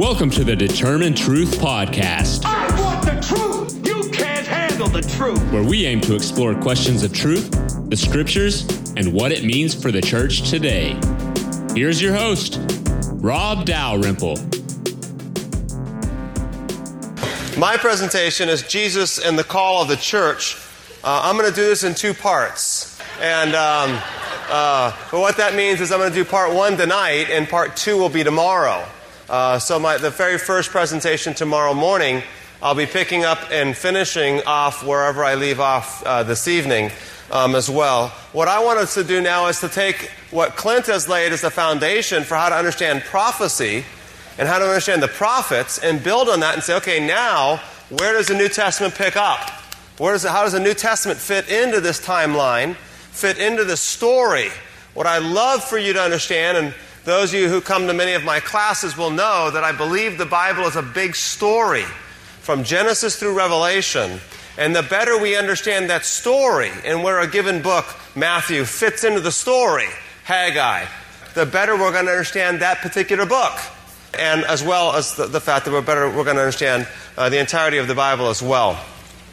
Welcome to the Determine Truth Podcast, I want the truth. You can't handle the truth. where we aim to explore questions of truth, the scriptures, and what it means for the church today. Here's your host, Rob Dalrymple. My presentation is Jesus and the call of the church. Uh, I'm going to do this in two parts. And um, uh, but what that means is I'm going to do part one tonight, and part two will be tomorrow. Uh, so my, the very first presentation tomorrow morning, I'll be picking up and finishing off wherever I leave off uh, this evening um, as well. What I want us to do now is to take what Clint has laid as the foundation for how to understand prophecy and how to understand the prophets and build on that and say, okay, now where does the New Testament pick up? Where does it, how does the New Testament fit into this timeline, fit into the story? What I love for you to understand, and those of you who come to many of my classes will know that I believe the Bible is a big story from Genesis through Revelation. And the better we understand that story and where a given book, Matthew, fits into the story, Haggai, the better we're going to understand that particular book. And as well as the, the fact that we're better we're going to understand uh, the entirety of the bible as well.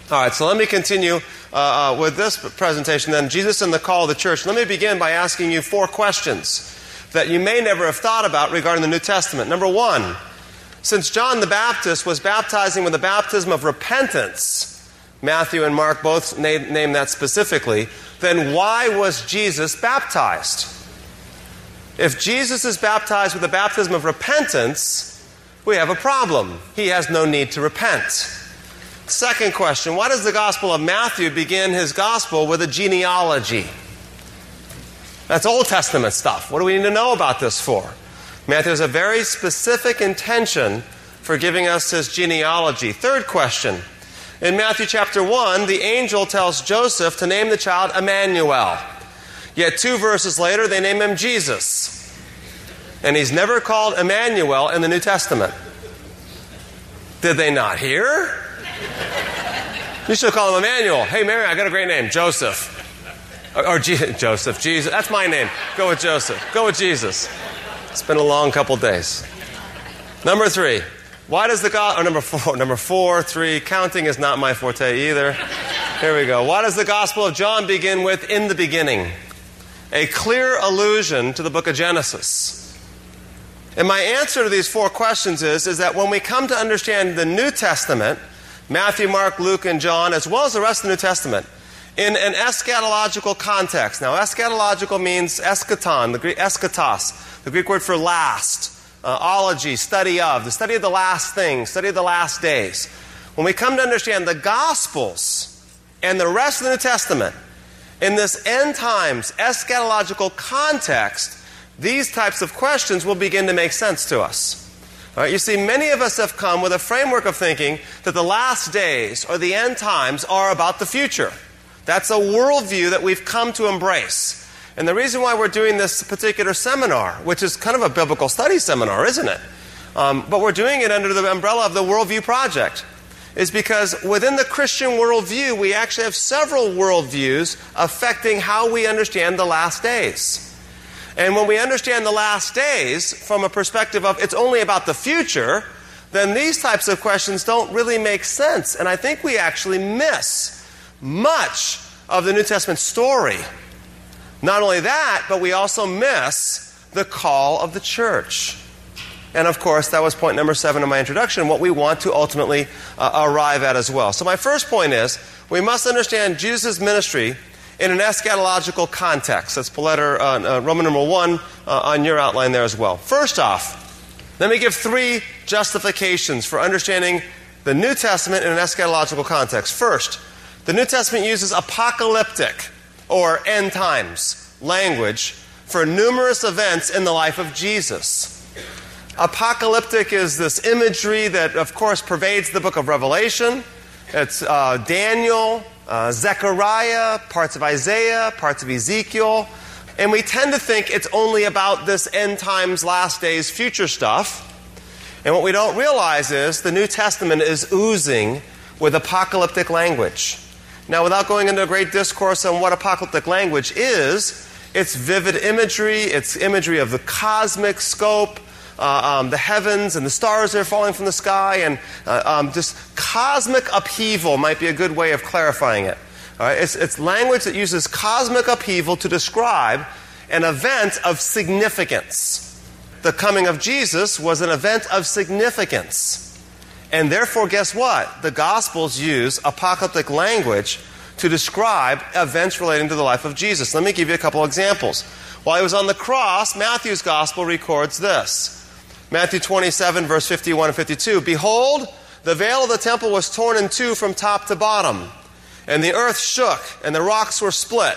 All right so let me continue uh, uh, with this presentation then. Jesus and the call of the church. Let me begin by asking you four questions that you may never have thought about regarding the new testament number one since john the baptist was baptizing with the baptism of repentance matthew and mark both name, name that specifically then why was jesus baptized if Jesus is baptized with the baptism of repentance, we have a problem. He has no need to repent. Second question Why does the Gospel of Matthew begin his Gospel with a genealogy? That's Old Testament stuff. What do we need to know about this for? Matthew has a very specific intention for giving us his genealogy. Third question In Matthew chapter 1, the angel tells Joseph to name the child Emmanuel. Yet two verses later, they name him Jesus. And he's never called Emmanuel in the New Testament. Did they not hear? You should call him Emmanuel. Hey, Mary, I got a great name Joseph. Or, or Je- Joseph, Jesus. That's my name. Go with Joseph. Go with Jesus. It's been a long couple days. Number three. Why does the God, or oh, number four, number four, three, counting is not my forte either. Here we go. Why does the Gospel of John begin with in the beginning? a clear allusion to the book of Genesis. And my answer to these four questions is, is that when we come to understand the New Testament, Matthew, Mark, Luke, and John, as well as the rest of the New Testament, in an eschatological context. Now, eschatological means eschaton, the Greek eschatos, the Greek word for last, uh, ology, study of, the study of the last things, study of the last days. When we come to understand the Gospels and the rest of the New Testament, in this end times eschatological context, these types of questions will begin to make sense to us. You see, many of us have come with a framework of thinking that the last days or the end times are about the future. That's a worldview that we've come to embrace. And the reason why we're doing this particular seminar, which is kind of a biblical study seminar, isn't it? Um, but we're doing it under the umbrella of the Worldview Project is because within the Christian worldview, we actually have several worldviews affecting how we understand the last days. And when we understand the last days from a perspective of it's only about the future, then these types of questions don't really make sense. And I think we actually miss much of the New Testament story. Not only that, but we also miss the call of the church. And of course, that was point number seven in my introduction, what we want to ultimately uh, arrive at as well. So, my first point is we must understand Jesus' ministry in an eschatological context. That's letter, uh, uh, Roman number one uh, on your outline there as well. First off, let me give three justifications for understanding the New Testament in an eschatological context. First, the New Testament uses apocalyptic or end times language for numerous events in the life of Jesus. Apocalyptic is this imagery that, of course, pervades the book of Revelation. It's uh, Daniel, uh, Zechariah, parts of Isaiah, parts of Ezekiel. And we tend to think it's only about this end times, last days, future stuff. And what we don't realize is the New Testament is oozing with apocalyptic language. Now, without going into a great discourse on what apocalyptic language is, it's vivid imagery, it's imagery of the cosmic scope, uh, um, the heavens and the stars that are falling from the sky, and uh, um, just cosmic upheaval might be a good way of clarifying it. It's, it's language that uses cosmic upheaval to describe an event of significance. The coming of Jesus was an event of significance. And therefore, guess what? The Gospels use apocalyptic language to describe events relating to the life of Jesus. Let me give you a couple examples. While he was on the cross, Matthew's Gospel records this Matthew 27, verse 51 and 52. Behold, the veil of the temple was torn in two from top to bottom, and the earth shook, and the rocks were split,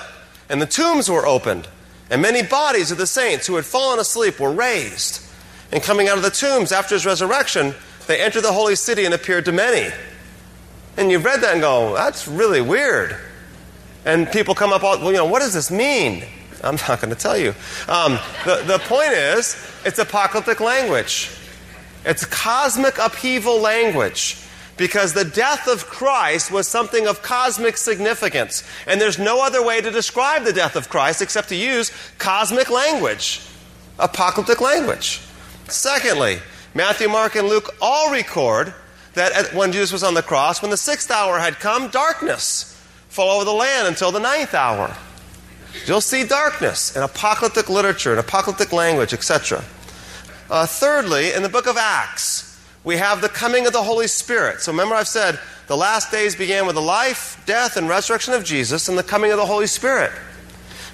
and the tombs were opened, and many bodies of the saints who had fallen asleep were raised. And coming out of the tombs after his resurrection, they entered the holy city and appeared to many. And you've read that and go, that's really weird. And people come up, well, you know, what does this mean? I'm not going to tell you. Um, the, the point is, it's apocalyptic language. It's cosmic upheaval language because the death of Christ was something of cosmic significance. And there's no other way to describe the death of Christ except to use cosmic language, apocalyptic language. Secondly, Matthew, Mark, and Luke all record that when Jesus was on the cross, when the sixth hour had come, darkness fell over the land until the ninth hour. You'll see darkness in apocalyptic literature, in apocalyptic language, etc. Uh, thirdly, in the book of Acts, we have the coming of the Holy Spirit. So remember, I've said the last days began with the life, death, and resurrection of Jesus and the coming of the Holy Spirit.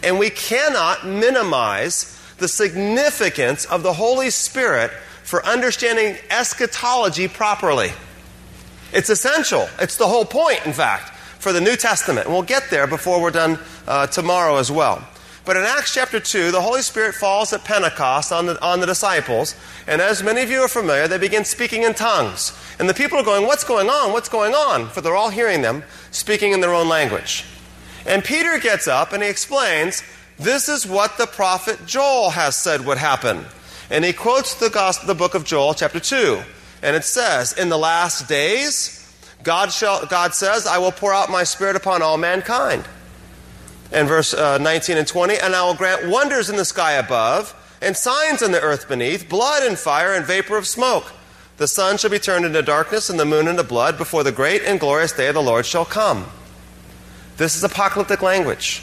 And we cannot minimize the significance of the Holy Spirit for understanding eschatology properly. It's essential. It's the whole point, in fact, for the New Testament. And we'll get there before we're done uh, tomorrow as well. But in Acts chapter 2, the Holy Spirit falls at Pentecost on the, on the disciples. And as many of you are familiar, they begin speaking in tongues. And the people are going, What's going on? What's going on? For they're all hearing them speaking in their own language. And Peter gets up and he explains, This is what the prophet Joel has said would happen. And he quotes the, gospel, the book of Joel, chapter 2. And it says, In the last days, God, shall, God says, I will pour out my spirit upon all mankind. And verse uh, 19 and 20, and I will grant wonders in the sky above, and signs in the earth beneath, blood and fire and vapor of smoke. The sun shall be turned into darkness, and the moon into blood, before the great and glorious day of the Lord shall come. This is apocalyptic language.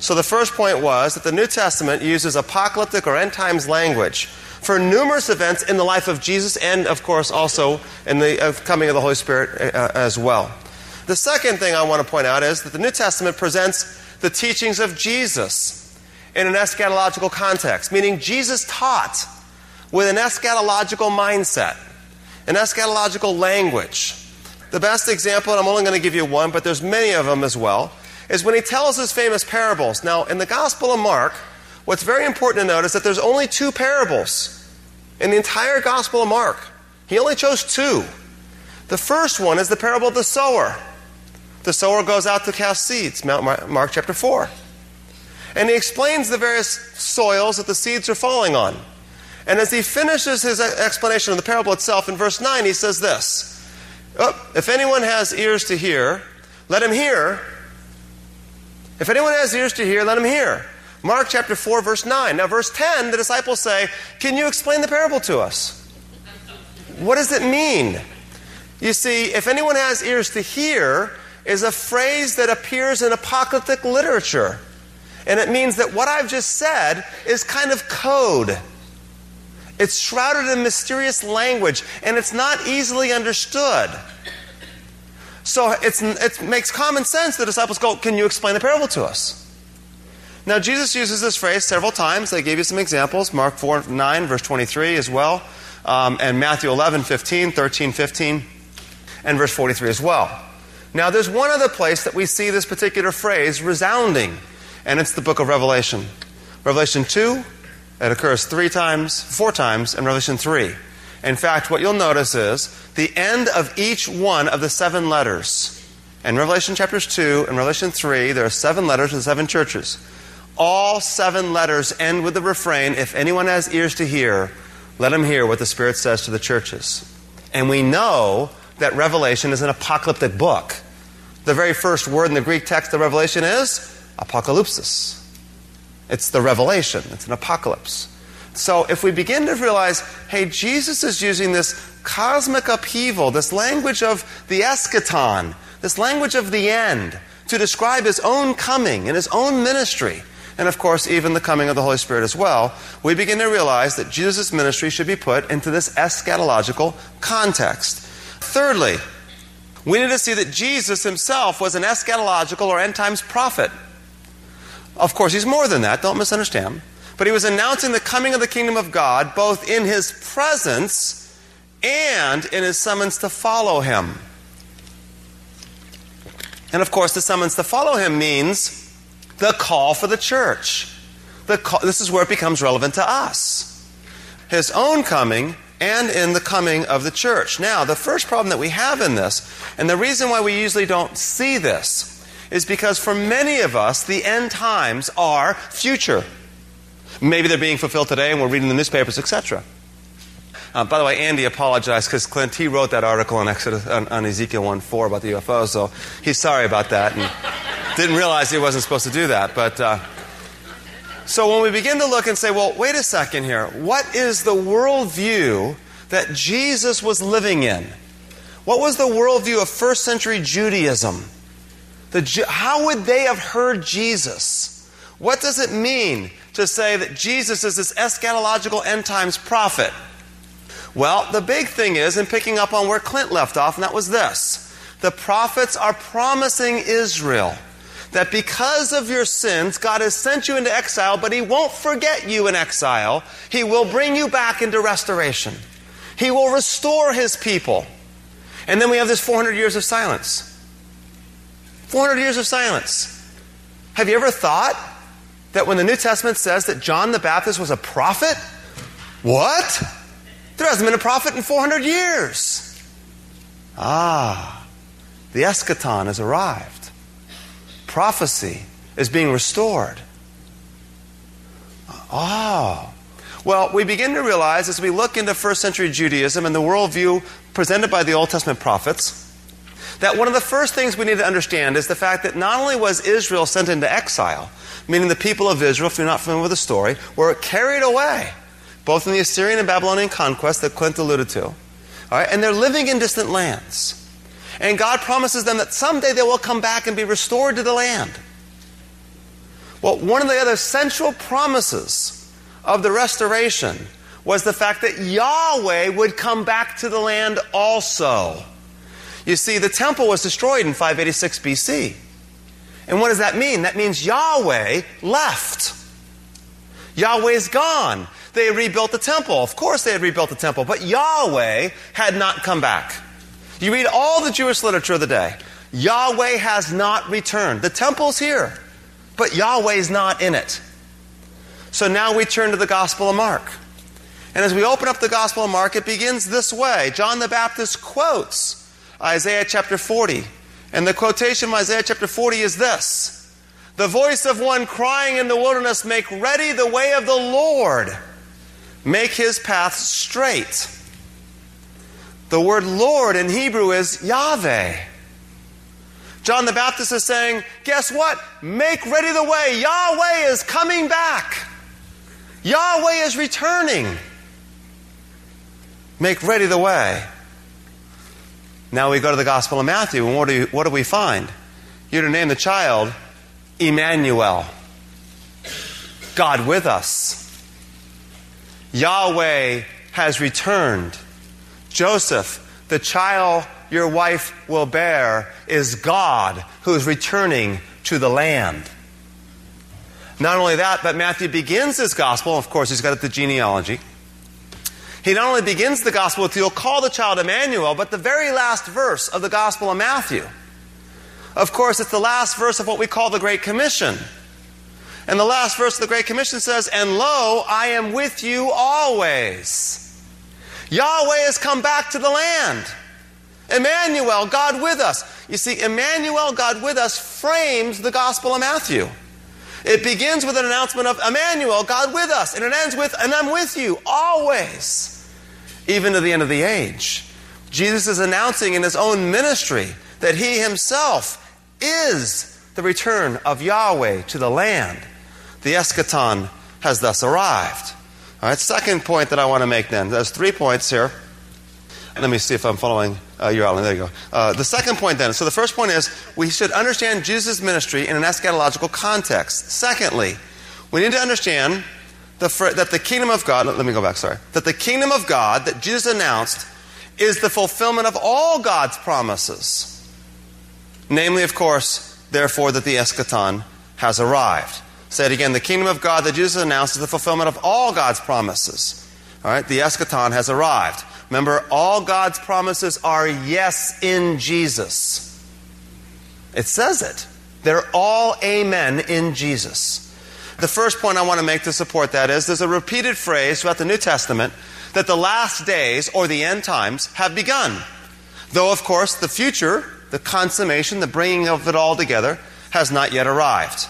So the first point was that the New Testament uses apocalyptic or end times language for numerous events in the life of Jesus and, of course, also in the uh, coming of the Holy Spirit uh, as well. The second thing I want to point out is that the New Testament presents the teachings of Jesus in an eschatological context, meaning Jesus taught with an eschatological mindset, an eschatological language. The best example, and I'm only going to give you one, but there's many of them as well, is when he tells his famous parables. Now, in the Gospel of Mark, what's very important to note is that there's only two parables in the entire Gospel of Mark. He only chose two. The first one is the parable of the sower. The sower goes out to cast seeds, Mark, chapter 4. And he explains the various soils that the seeds are falling on. And as he finishes his explanation of the parable itself in verse 9, he says this oh, If anyone has ears to hear, let him hear if anyone has ears to hear, let him hear. Mark chapter 4, verse 9. Now, verse 10, the disciples say, Can you explain the parable to us? What does it mean? You see, if anyone has ears to hear, is a phrase that appears in apocalyptic literature. And it means that what I've just said is kind of code. It's shrouded in mysterious language, and it's not easily understood. So it makes common sense. The disciples go, Can you explain the parable to us? Now, Jesus uses this phrase several times. I gave you some examples Mark 4 9, verse 23 as well, um, and Matthew 11 15, 13 15, and verse 43 as well. Now, there's one other place that we see this particular phrase resounding, and it's the book of Revelation. Revelation 2, it occurs three times, four times, and Revelation 3. In fact, what you'll notice is the end of each one of the seven letters. In Revelation chapters 2 and Revelation 3, there are seven letters to the seven churches. All seven letters end with the refrain If anyone has ears to hear, let him hear what the Spirit says to the churches. And we know that Revelation is an apocalyptic book. The very first word in the Greek text of Revelation is apocalypsis. It's the revelation, it's an apocalypse. So if we begin to realize, hey, Jesus is using this cosmic upheaval, this language of the eschaton, this language of the end, to describe his own coming and his own ministry, and of course, even the coming of the Holy Spirit as well, we begin to realize that Jesus' ministry should be put into this eschatological context. Thirdly, we need to see that Jesus himself was an eschatological or end times prophet. Of course, he's more than that, don't misunderstand. But he was announcing the coming of the kingdom of God both in his presence and in his summons to follow him. And of course, the summons to follow him means the call for the church. The call, this is where it becomes relevant to us. His own coming and in the coming of the church. Now, the first problem that we have in this, and the reason why we usually don't see this, is because for many of us, the end times are future. Maybe they're being fulfilled today and we're reading the newspapers, etc. Uh, by the way, Andy apologized because Clint, he wrote that article on, Exodus, on, on Ezekiel 1 4 about the UFO, so he's sorry about that and didn't realize he wasn't supposed to do that. But uh, so when we begin to look and say, well, wait a second here, what is the worldview that Jesus was living in? What was the worldview of first century Judaism? The, how would they have heard Jesus? What does it mean to say that Jesus is this eschatological end times prophet? Well, the big thing is, in picking up on where Clint left off, and that was this the prophets are promising Israel that because of your sins, God has sent you into exile, but He won't forget you in exile. He will bring you back into restoration. He will restore His people. And then we have this 400 years of silence. 400 years of silence. Have you ever thought that when the New Testament says that John the Baptist was a prophet, what? There hasn't been a prophet in 400 years. Ah, the eschaton has arrived. Prophecy is being restored. Ah. Well, we begin to realize as we look into first century Judaism and the worldview presented by the Old Testament prophets that one of the first things we need to understand is the fact that not only was Israel sent into exile, meaning the people of Israel, if you're not familiar with the story, were carried away, both in the Assyrian and Babylonian conquest that Clint alluded to, all right, and they're living in distant lands. And God promises them that someday they will come back and be restored to the land. Well, one of the other central promises of the restoration was the fact that Yahweh would come back to the land also. You see, the temple was destroyed in 586 BC. And what does that mean? That means Yahweh left. Yahweh's gone. They rebuilt the temple. Of course, they had rebuilt the temple, but Yahweh had not come back. You read all the Jewish literature of the day. Yahweh has not returned. The temple's here, but Yahweh's not in it. So now we turn to the Gospel of Mark. And as we open up the Gospel of Mark, it begins this way John the Baptist quotes Isaiah chapter 40. And the quotation from Isaiah chapter 40 is this The voice of one crying in the wilderness, Make ready the way of the Lord, make his path straight. The word Lord in Hebrew is Yahweh. John the Baptist is saying, Guess what? Make ready the way. Yahweh is coming back. Yahweh is returning. Make ready the way. Now we go to the Gospel of Matthew, and what do, you, what do we find? You're to name the child Emmanuel, God with us. Yahweh has returned. Joseph, the child your wife will bear, is God who is returning to the land. Not only that, but Matthew begins his gospel, of course, he's got the genealogy. He not only begins the gospel with, You'll call the child Emmanuel, but the very last verse of the Gospel of Matthew. Of course, it's the last verse of what we call the Great Commission. And the last verse of the Great Commission says, And lo, I am with you always. Yahweh has come back to the land. Emmanuel, God with us. You see, Emmanuel, God with us, frames the Gospel of Matthew. It begins with an announcement of Emmanuel, God with us, and it ends with, and I'm with you always, even to the end of the age. Jesus is announcing in his own ministry that he himself is the return of Yahweh to the land. The eschaton has thus arrived. All right, second point that I want to make then. There's three points here. Let me see if I'm following uh, your outline. There you go. Uh, the second point then. So the first point is we should understand Jesus' ministry in an eschatological context. Secondly, we need to understand the, that the kingdom of God, let me go back, sorry. That the kingdom of God that Jesus announced is the fulfillment of all God's promises. Namely, of course, therefore, that the eschaton has arrived. Say it again the kingdom of God that Jesus announced is the fulfillment of all God's promises. All right, the eschaton has arrived. Remember, all God's promises are yes in Jesus. It says it. They're all amen in Jesus. The first point I want to make to support that is there's a repeated phrase throughout the New Testament that the last days or the end times have begun. Though, of course, the future, the consummation, the bringing of it all together, has not yet arrived.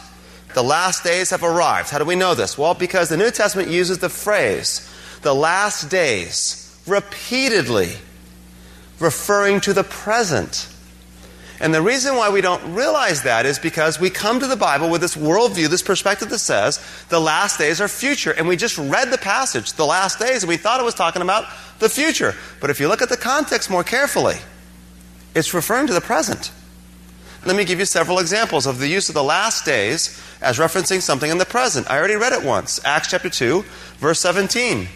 The last days have arrived. How do we know this? Well, because the New Testament uses the phrase, the last days, repeatedly, referring to the present. And the reason why we don't realize that is because we come to the Bible with this worldview, this perspective that says the last days are future. And we just read the passage, the last days, and we thought it was talking about the future. But if you look at the context more carefully, it's referring to the present. Let me give you several examples of the use of the last days as referencing something in the present. I already read it once. Acts chapter 2, verse 17.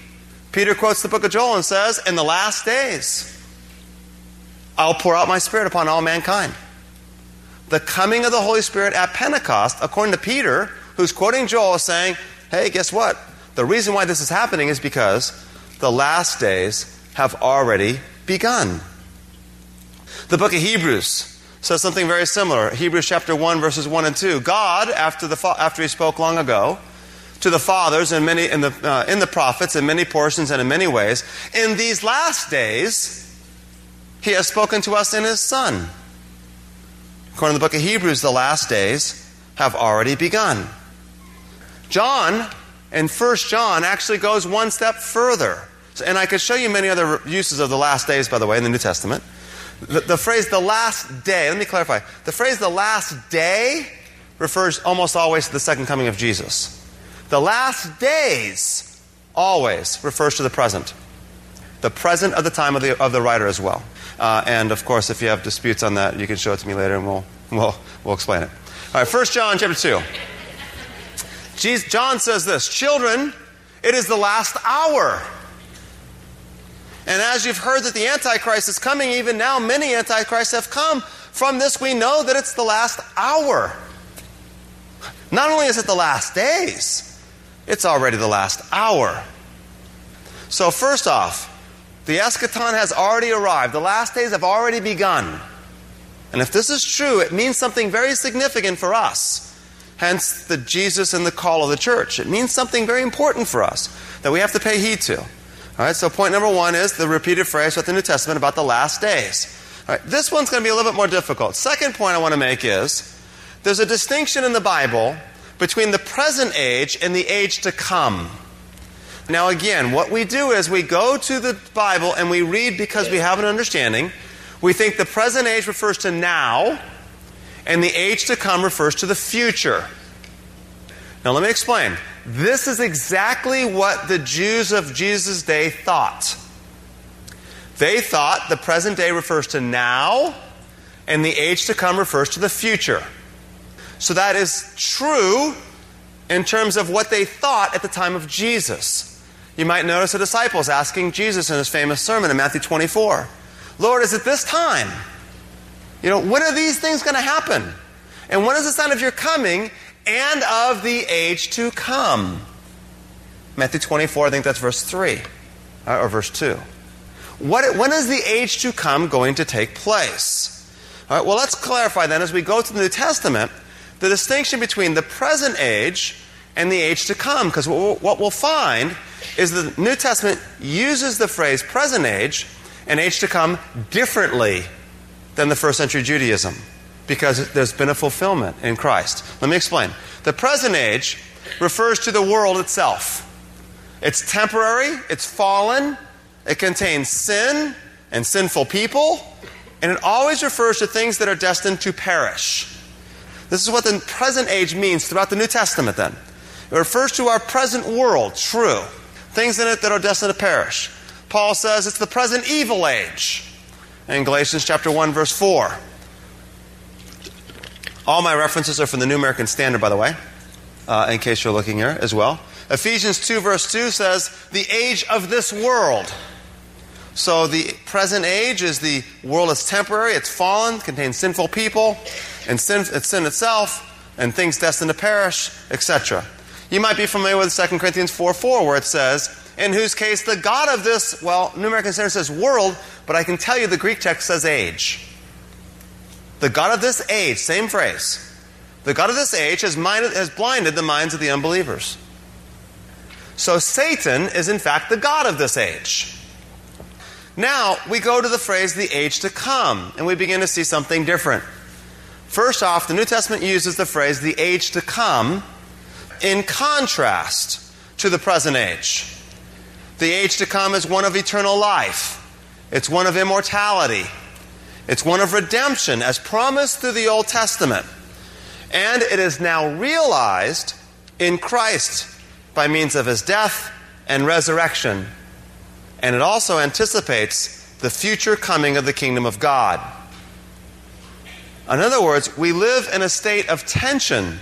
Peter quotes the book of Joel and says, In the last days, I'll pour out my Spirit upon all mankind. The coming of the Holy Spirit at Pentecost, according to Peter, who's quoting Joel, is saying, Hey, guess what? The reason why this is happening is because the last days have already begun. The book of Hebrews says something very similar. Hebrews chapter 1, verses 1 and 2. God, after, the, after he spoke long ago, to the fathers and many in the, uh, in the prophets in many portions and in many ways. In these last days, he has spoken to us in his Son. According to the book of Hebrews, the last days have already begun. John, in 1 John, actually goes one step further. And I could show you many other uses of the last days, by the way, in the New Testament. The, the phrase the last day, let me clarify. The phrase the last day refers almost always to the second coming of Jesus. The last days always refers to the present. The present of the time of the, of the writer as well. Uh, and of course, if you have disputes on that, you can show it to me later and we'll, we'll, we'll explain it. All right, 1 John chapter 2. Jesus, John says this Children, it is the last hour. And as you've heard that the Antichrist is coming, even now many Antichrists have come. From this, we know that it's the last hour. Not only is it the last days, it's already the last hour. So, first off, the eschaton has already arrived. The last days have already begun. And if this is true, it means something very significant for us. Hence, the Jesus and the call of the church. It means something very important for us that we have to pay heed to. All right, so point number one is the repeated phrase with the New Testament about the last days. All right, this one's going to be a little bit more difficult. Second point I want to make is there's a distinction in the Bible between the present age and the age to come. Now, again, what we do is we go to the Bible and we read because we have an understanding. We think the present age refers to now, and the age to come refers to the future. Now, let me explain. This is exactly what the Jews of Jesus' day thought. They thought the present day refers to now, and the age to come refers to the future. So that is true in terms of what they thought at the time of Jesus. You might notice the disciples asking Jesus in his famous sermon in Matthew 24 Lord, is it this time? You know, when are these things going to happen? And when is the sign of your coming and of the age to come? Matthew 24, I think that's verse 3 uh, or verse 2. What, when is the age to come going to take place? All right, well, let's clarify then as we go to the New Testament the distinction between the present age and the age to come. Because what we'll find is the New Testament uses the phrase present age and age to come differently than the first century Judaism because there's been a fulfillment in Christ. Let me explain. The present age refers to the world itself. It's temporary, it's fallen, it contains sin and sinful people, and it always refers to things that are destined to perish. This is what the present age means throughout the New Testament, then. It refers to our present world, true. Things in it that are destined to perish. Paul says it's the present evil age in Galatians chapter 1 verse 4. All my references are from the New American Standard, by the way, uh, in case you're looking here as well. Ephesians 2 verse 2 says, the age of this world. So the present age is the world is temporary, it's fallen, contains sinful people, and sin, it's sin itself, and things destined to perish, etc. You might be familiar with 2 Corinthians 4 4, where it says, in whose case the God of this, well, New American Standard says world, but I can tell you the Greek text says age. The God of this age, same phrase. The God of this age has, minded, has blinded the minds of the unbelievers. So Satan is in fact the God of this age. Now we go to the phrase the age to come, and we begin to see something different. First off, the New Testament uses the phrase the age to come in contrast to the present age. The age to come is one of eternal life, it's one of immortality, it's one of redemption as promised through the Old Testament. And it is now realized in Christ by means of his death and resurrection. And it also anticipates the future coming of the kingdom of God. In other words, we live in a state of tension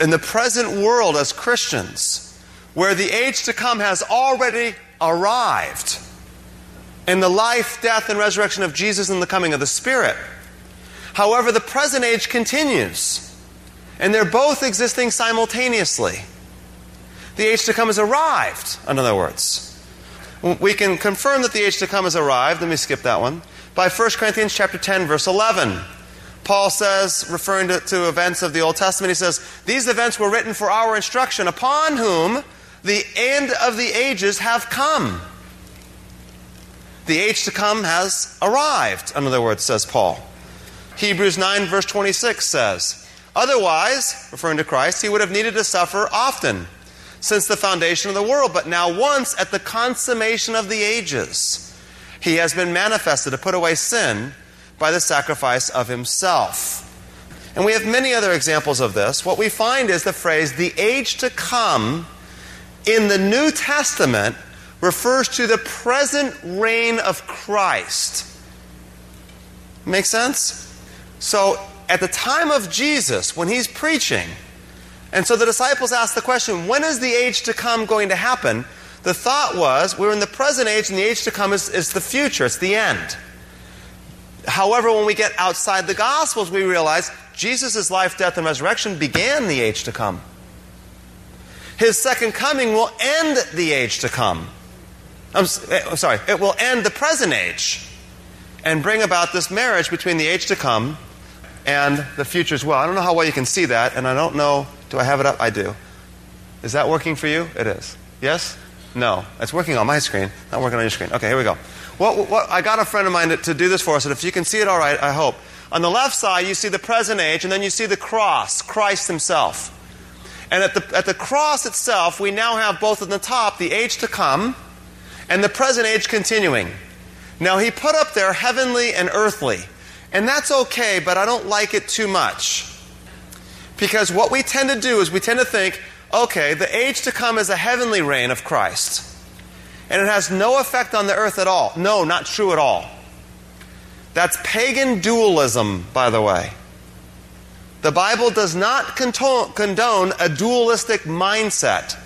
in the present world as Christians, where the age to come has already arrived in the life, death, and resurrection of Jesus and the coming of the Spirit. However, the present age continues, and they're both existing simultaneously. The age to come has arrived, in other words. We can confirm that the age to come has arrived. Let me skip that one. By 1 Corinthians chapter 10 verse 11. Paul says, referring to, to, events of the Old Testament, he says, These events were written for our instruction, upon whom the end of the ages have come. The age to come has arrived, in other words, says Paul. Hebrews 9, verse 26 says, Otherwise, referring to Christ, he would have needed to suffer often since the foundation of the world, but now once at the consummation of the ages, he has been manifested to put away sin by the sacrifice of himself. And we have many other examples of this. What we find is the phrase, the age to come, in the New Testament refers to the present reign of Christ. Make sense? So, at the time of Jesus, when he's preaching, and so the disciples asked the question, when is the age to come going to happen? The thought was, we're in the present age, and the age to come is, is the future, it's the end. However, when we get outside the Gospels, we realize Jesus' life, death, and resurrection began the age to come. His second coming will end the age to come. I'm, eh, I'm sorry, it will end the present age and bring about this marriage between the age to come and the future as well. I don't know how well you can see that, and I don't know. Do I have it up? I do. Is that working for you? It is. Yes? No. It's working on my screen, not working on your screen. Okay, here we go. What, what, I got a friend of mine to, to do this for us, and if you can see it all right, I hope. On the left side, you see the present age, and then you see the cross, Christ Himself. And at the, at the cross itself, we now have both at the top the age to come and the present age continuing. Now, He put up there heavenly and earthly. And that's okay, but I don't like it too much. Because what we tend to do is we tend to think, okay, the age to come is a heavenly reign of Christ. And it has no effect on the earth at all. No, not true at all. That's pagan dualism, by the way. The Bible does not condone a dualistic mindset.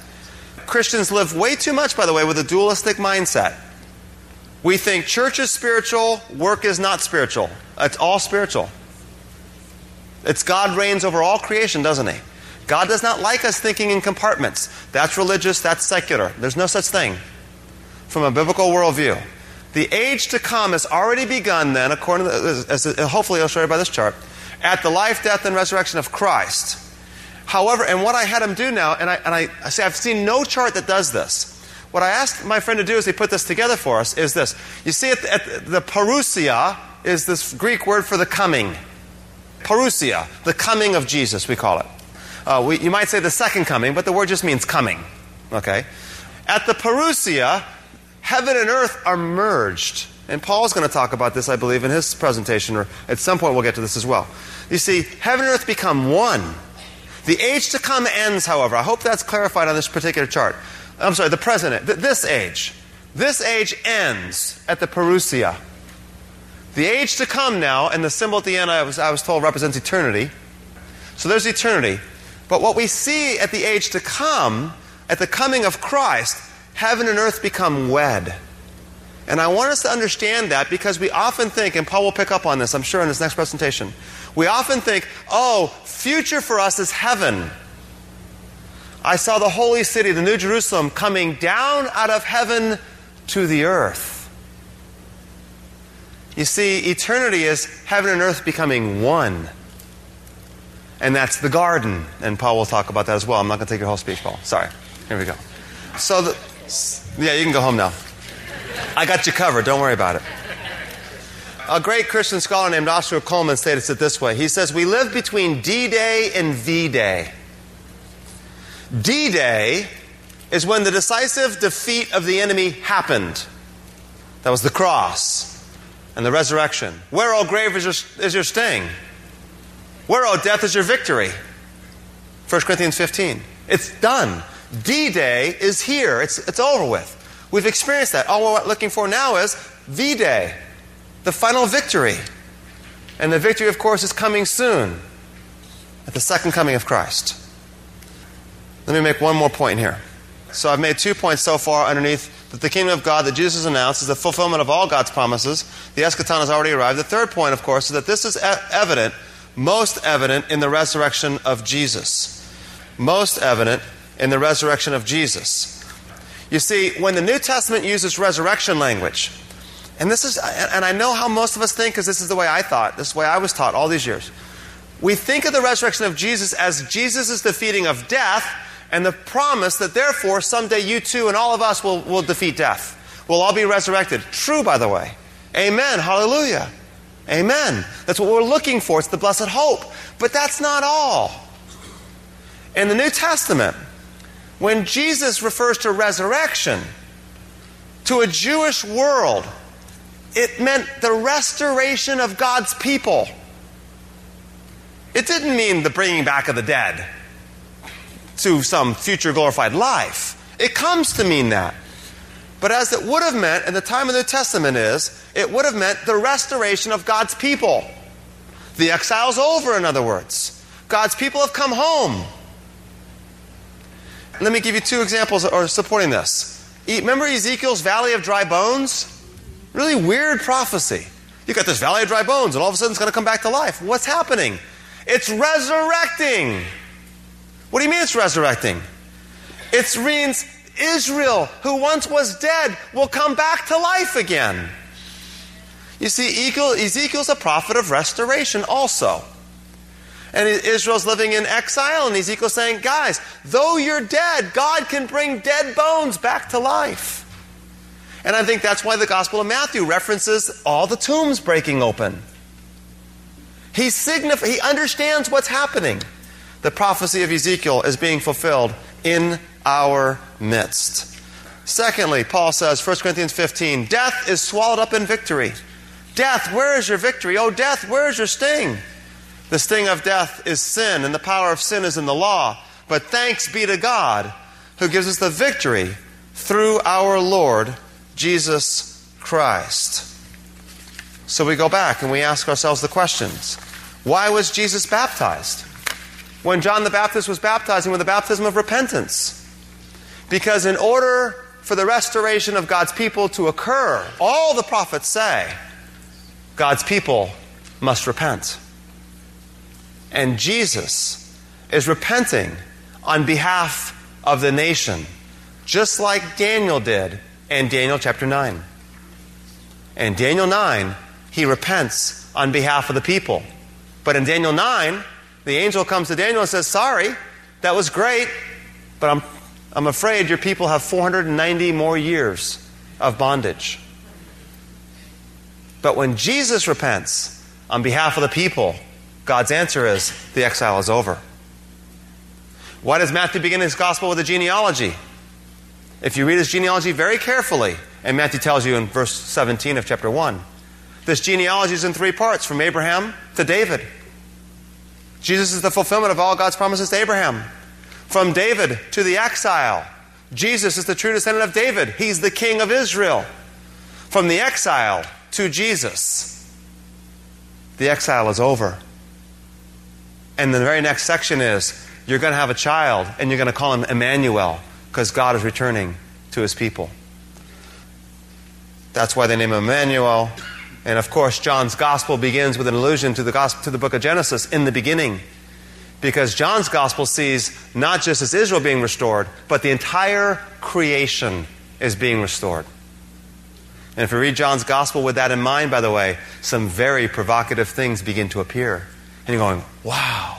Christians live way too much, by the way, with a dualistic mindset. We think church is spiritual, work is not spiritual. It's all spiritual. It's God reigns over all creation, doesn't He? God does not like us thinking in compartments. That's religious, that's secular. There's no such thing from a biblical worldview. The age to come has already begun, then, according to, as hopefully illustrated by this chart, at the life, death, and resurrection of Christ. However, and what I had him do now, and I, and I, I say I've seen no chart that does this. What I asked my friend to do as he put this together for us is this. You see, at the, at the parousia is this Greek word for the coming. Parousia, the coming of Jesus, we call it. Uh, we, you might say the second coming, but the word just means coming. Okay? At the parousia, heaven and earth are merged. And Paul's going to talk about this, I believe, in his presentation, or at some point we'll get to this as well. You see, heaven and earth become one. The age to come ends, however. I hope that's clarified on this particular chart. I'm sorry, the present, th- this age. This age ends at the parousia. The age to come now, and the symbol at the end, I was, I was told, represents eternity. So there's eternity. But what we see at the age to come, at the coming of Christ, heaven and earth become wed. And I want us to understand that because we often think, and Paul will pick up on this, I'm sure, in his next presentation. We often think, oh, future for us is heaven. I saw the holy city, the New Jerusalem, coming down out of heaven to the earth. You see, eternity is heaven and earth becoming one. And that's the garden. And Paul will talk about that as well. I'm not going to take your whole speech, Paul. Sorry. Here we go. So, the, yeah, you can go home now. I got you covered. Don't worry about it. A great Christian scholar named Oscar Cullmann stated it this way. He says, We live between D Day and V Day. D Day is when the decisive defeat of the enemy happened. That was the cross and the resurrection. Where, O grave, is your, is your sting? Where, O death, is your victory? 1 Corinthians 15. It's done. D Day is here, it's, it's over with. We've experienced that. All we're looking for now is V Day, the final victory. And the victory, of course, is coming soon at the second coming of Christ. Let me make one more point here. So I've made two points so far underneath that the kingdom of God that Jesus announced is the fulfillment of all God's promises. The eschaton has already arrived. The third point, of course, is that this is evident, most evident in the resurrection of Jesus. Most evident in the resurrection of Jesus. You see, when the New Testament uses resurrection language, and this is, and I know how most of us think because this is the way I thought, this is the way I was taught all these years. We think of the resurrection of Jesus as Jesus' defeating of death and the promise that therefore someday you too and all of us will, will defeat death. We'll all be resurrected. True, by the way. Amen. Hallelujah. Amen. That's what we're looking for. It's the blessed hope. But that's not all. In the New Testament, when Jesus refers to resurrection to a Jewish world, it meant the restoration of God's people. It didn't mean the bringing back of the dead to some future glorified life. It comes to mean that. But as it would have meant in the time of the New Testament is, it would have meant the restoration of God's people. The exile's over, in other words. God's people have come home. Let me give you two examples or supporting this. Remember Ezekiel's valley of dry bones? Really weird prophecy. You got this valley of dry bones, and all of a sudden it's going to come back to life. What's happening? It's resurrecting. What do you mean it's resurrecting? It means Israel, who once was dead, will come back to life again. You see, Ezekiel's a prophet of restoration also. And Israel's living in exile, and Ezekiel's saying, Guys, though you're dead, God can bring dead bones back to life. And I think that's why the Gospel of Matthew references all the tombs breaking open. He, signif- he understands what's happening. The prophecy of Ezekiel is being fulfilled in our midst. Secondly, Paul says, 1 Corinthians 15, death is swallowed up in victory. Death, where is your victory? Oh, death, where is your sting? The sting of death is sin, and the power of sin is in the law. But thanks be to God who gives us the victory through our Lord Jesus Christ. So we go back and we ask ourselves the questions Why was Jesus baptized? When John the Baptist was baptizing with the baptism of repentance. Because in order for the restoration of God's people to occur, all the prophets say God's people must repent. And Jesus is repenting on behalf of the nation, just like Daniel did in Daniel chapter 9. In Daniel 9, he repents on behalf of the people. But in Daniel 9, the angel comes to Daniel and says, Sorry, that was great, but I'm, I'm afraid your people have 490 more years of bondage. But when Jesus repents on behalf of the people, God's answer is the exile is over. Why does Matthew begin his gospel with a genealogy? If you read his genealogy very carefully, and Matthew tells you in verse 17 of chapter 1, this genealogy is in three parts from Abraham to David. Jesus is the fulfillment of all God's promises to Abraham. From David to the exile, Jesus is the true descendant of David. He's the king of Israel. From the exile to Jesus, the exile is over. And the very next section is you're going to have a child and you're going to call him Emmanuel because God is returning to his people. That's why they name him Emmanuel. And of course, John's gospel begins with an allusion to the, gospel, to the book of Genesis in the beginning. Because John's gospel sees not just as Israel being restored, but the entire creation is being restored. And if you read John's gospel with that in mind, by the way, some very provocative things begin to appear. And you're going, wow.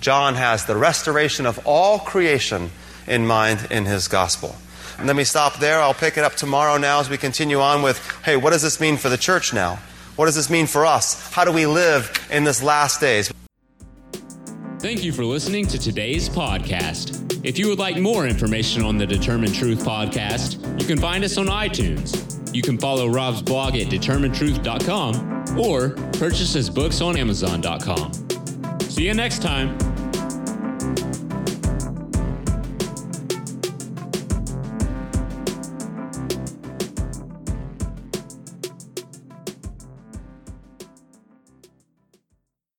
John has the restoration of all creation in mind in his gospel. And let me stop there. I'll pick it up tomorrow now as we continue on with hey, what does this mean for the church now? What does this mean for us? How do we live in this last days? Thank you for listening to today's podcast. If you would like more information on the Determine Truth podcast, you can find us on iTunes. You can follow Rob's blog at determinetruth.com or purchase his books on amazon.com. See you next time.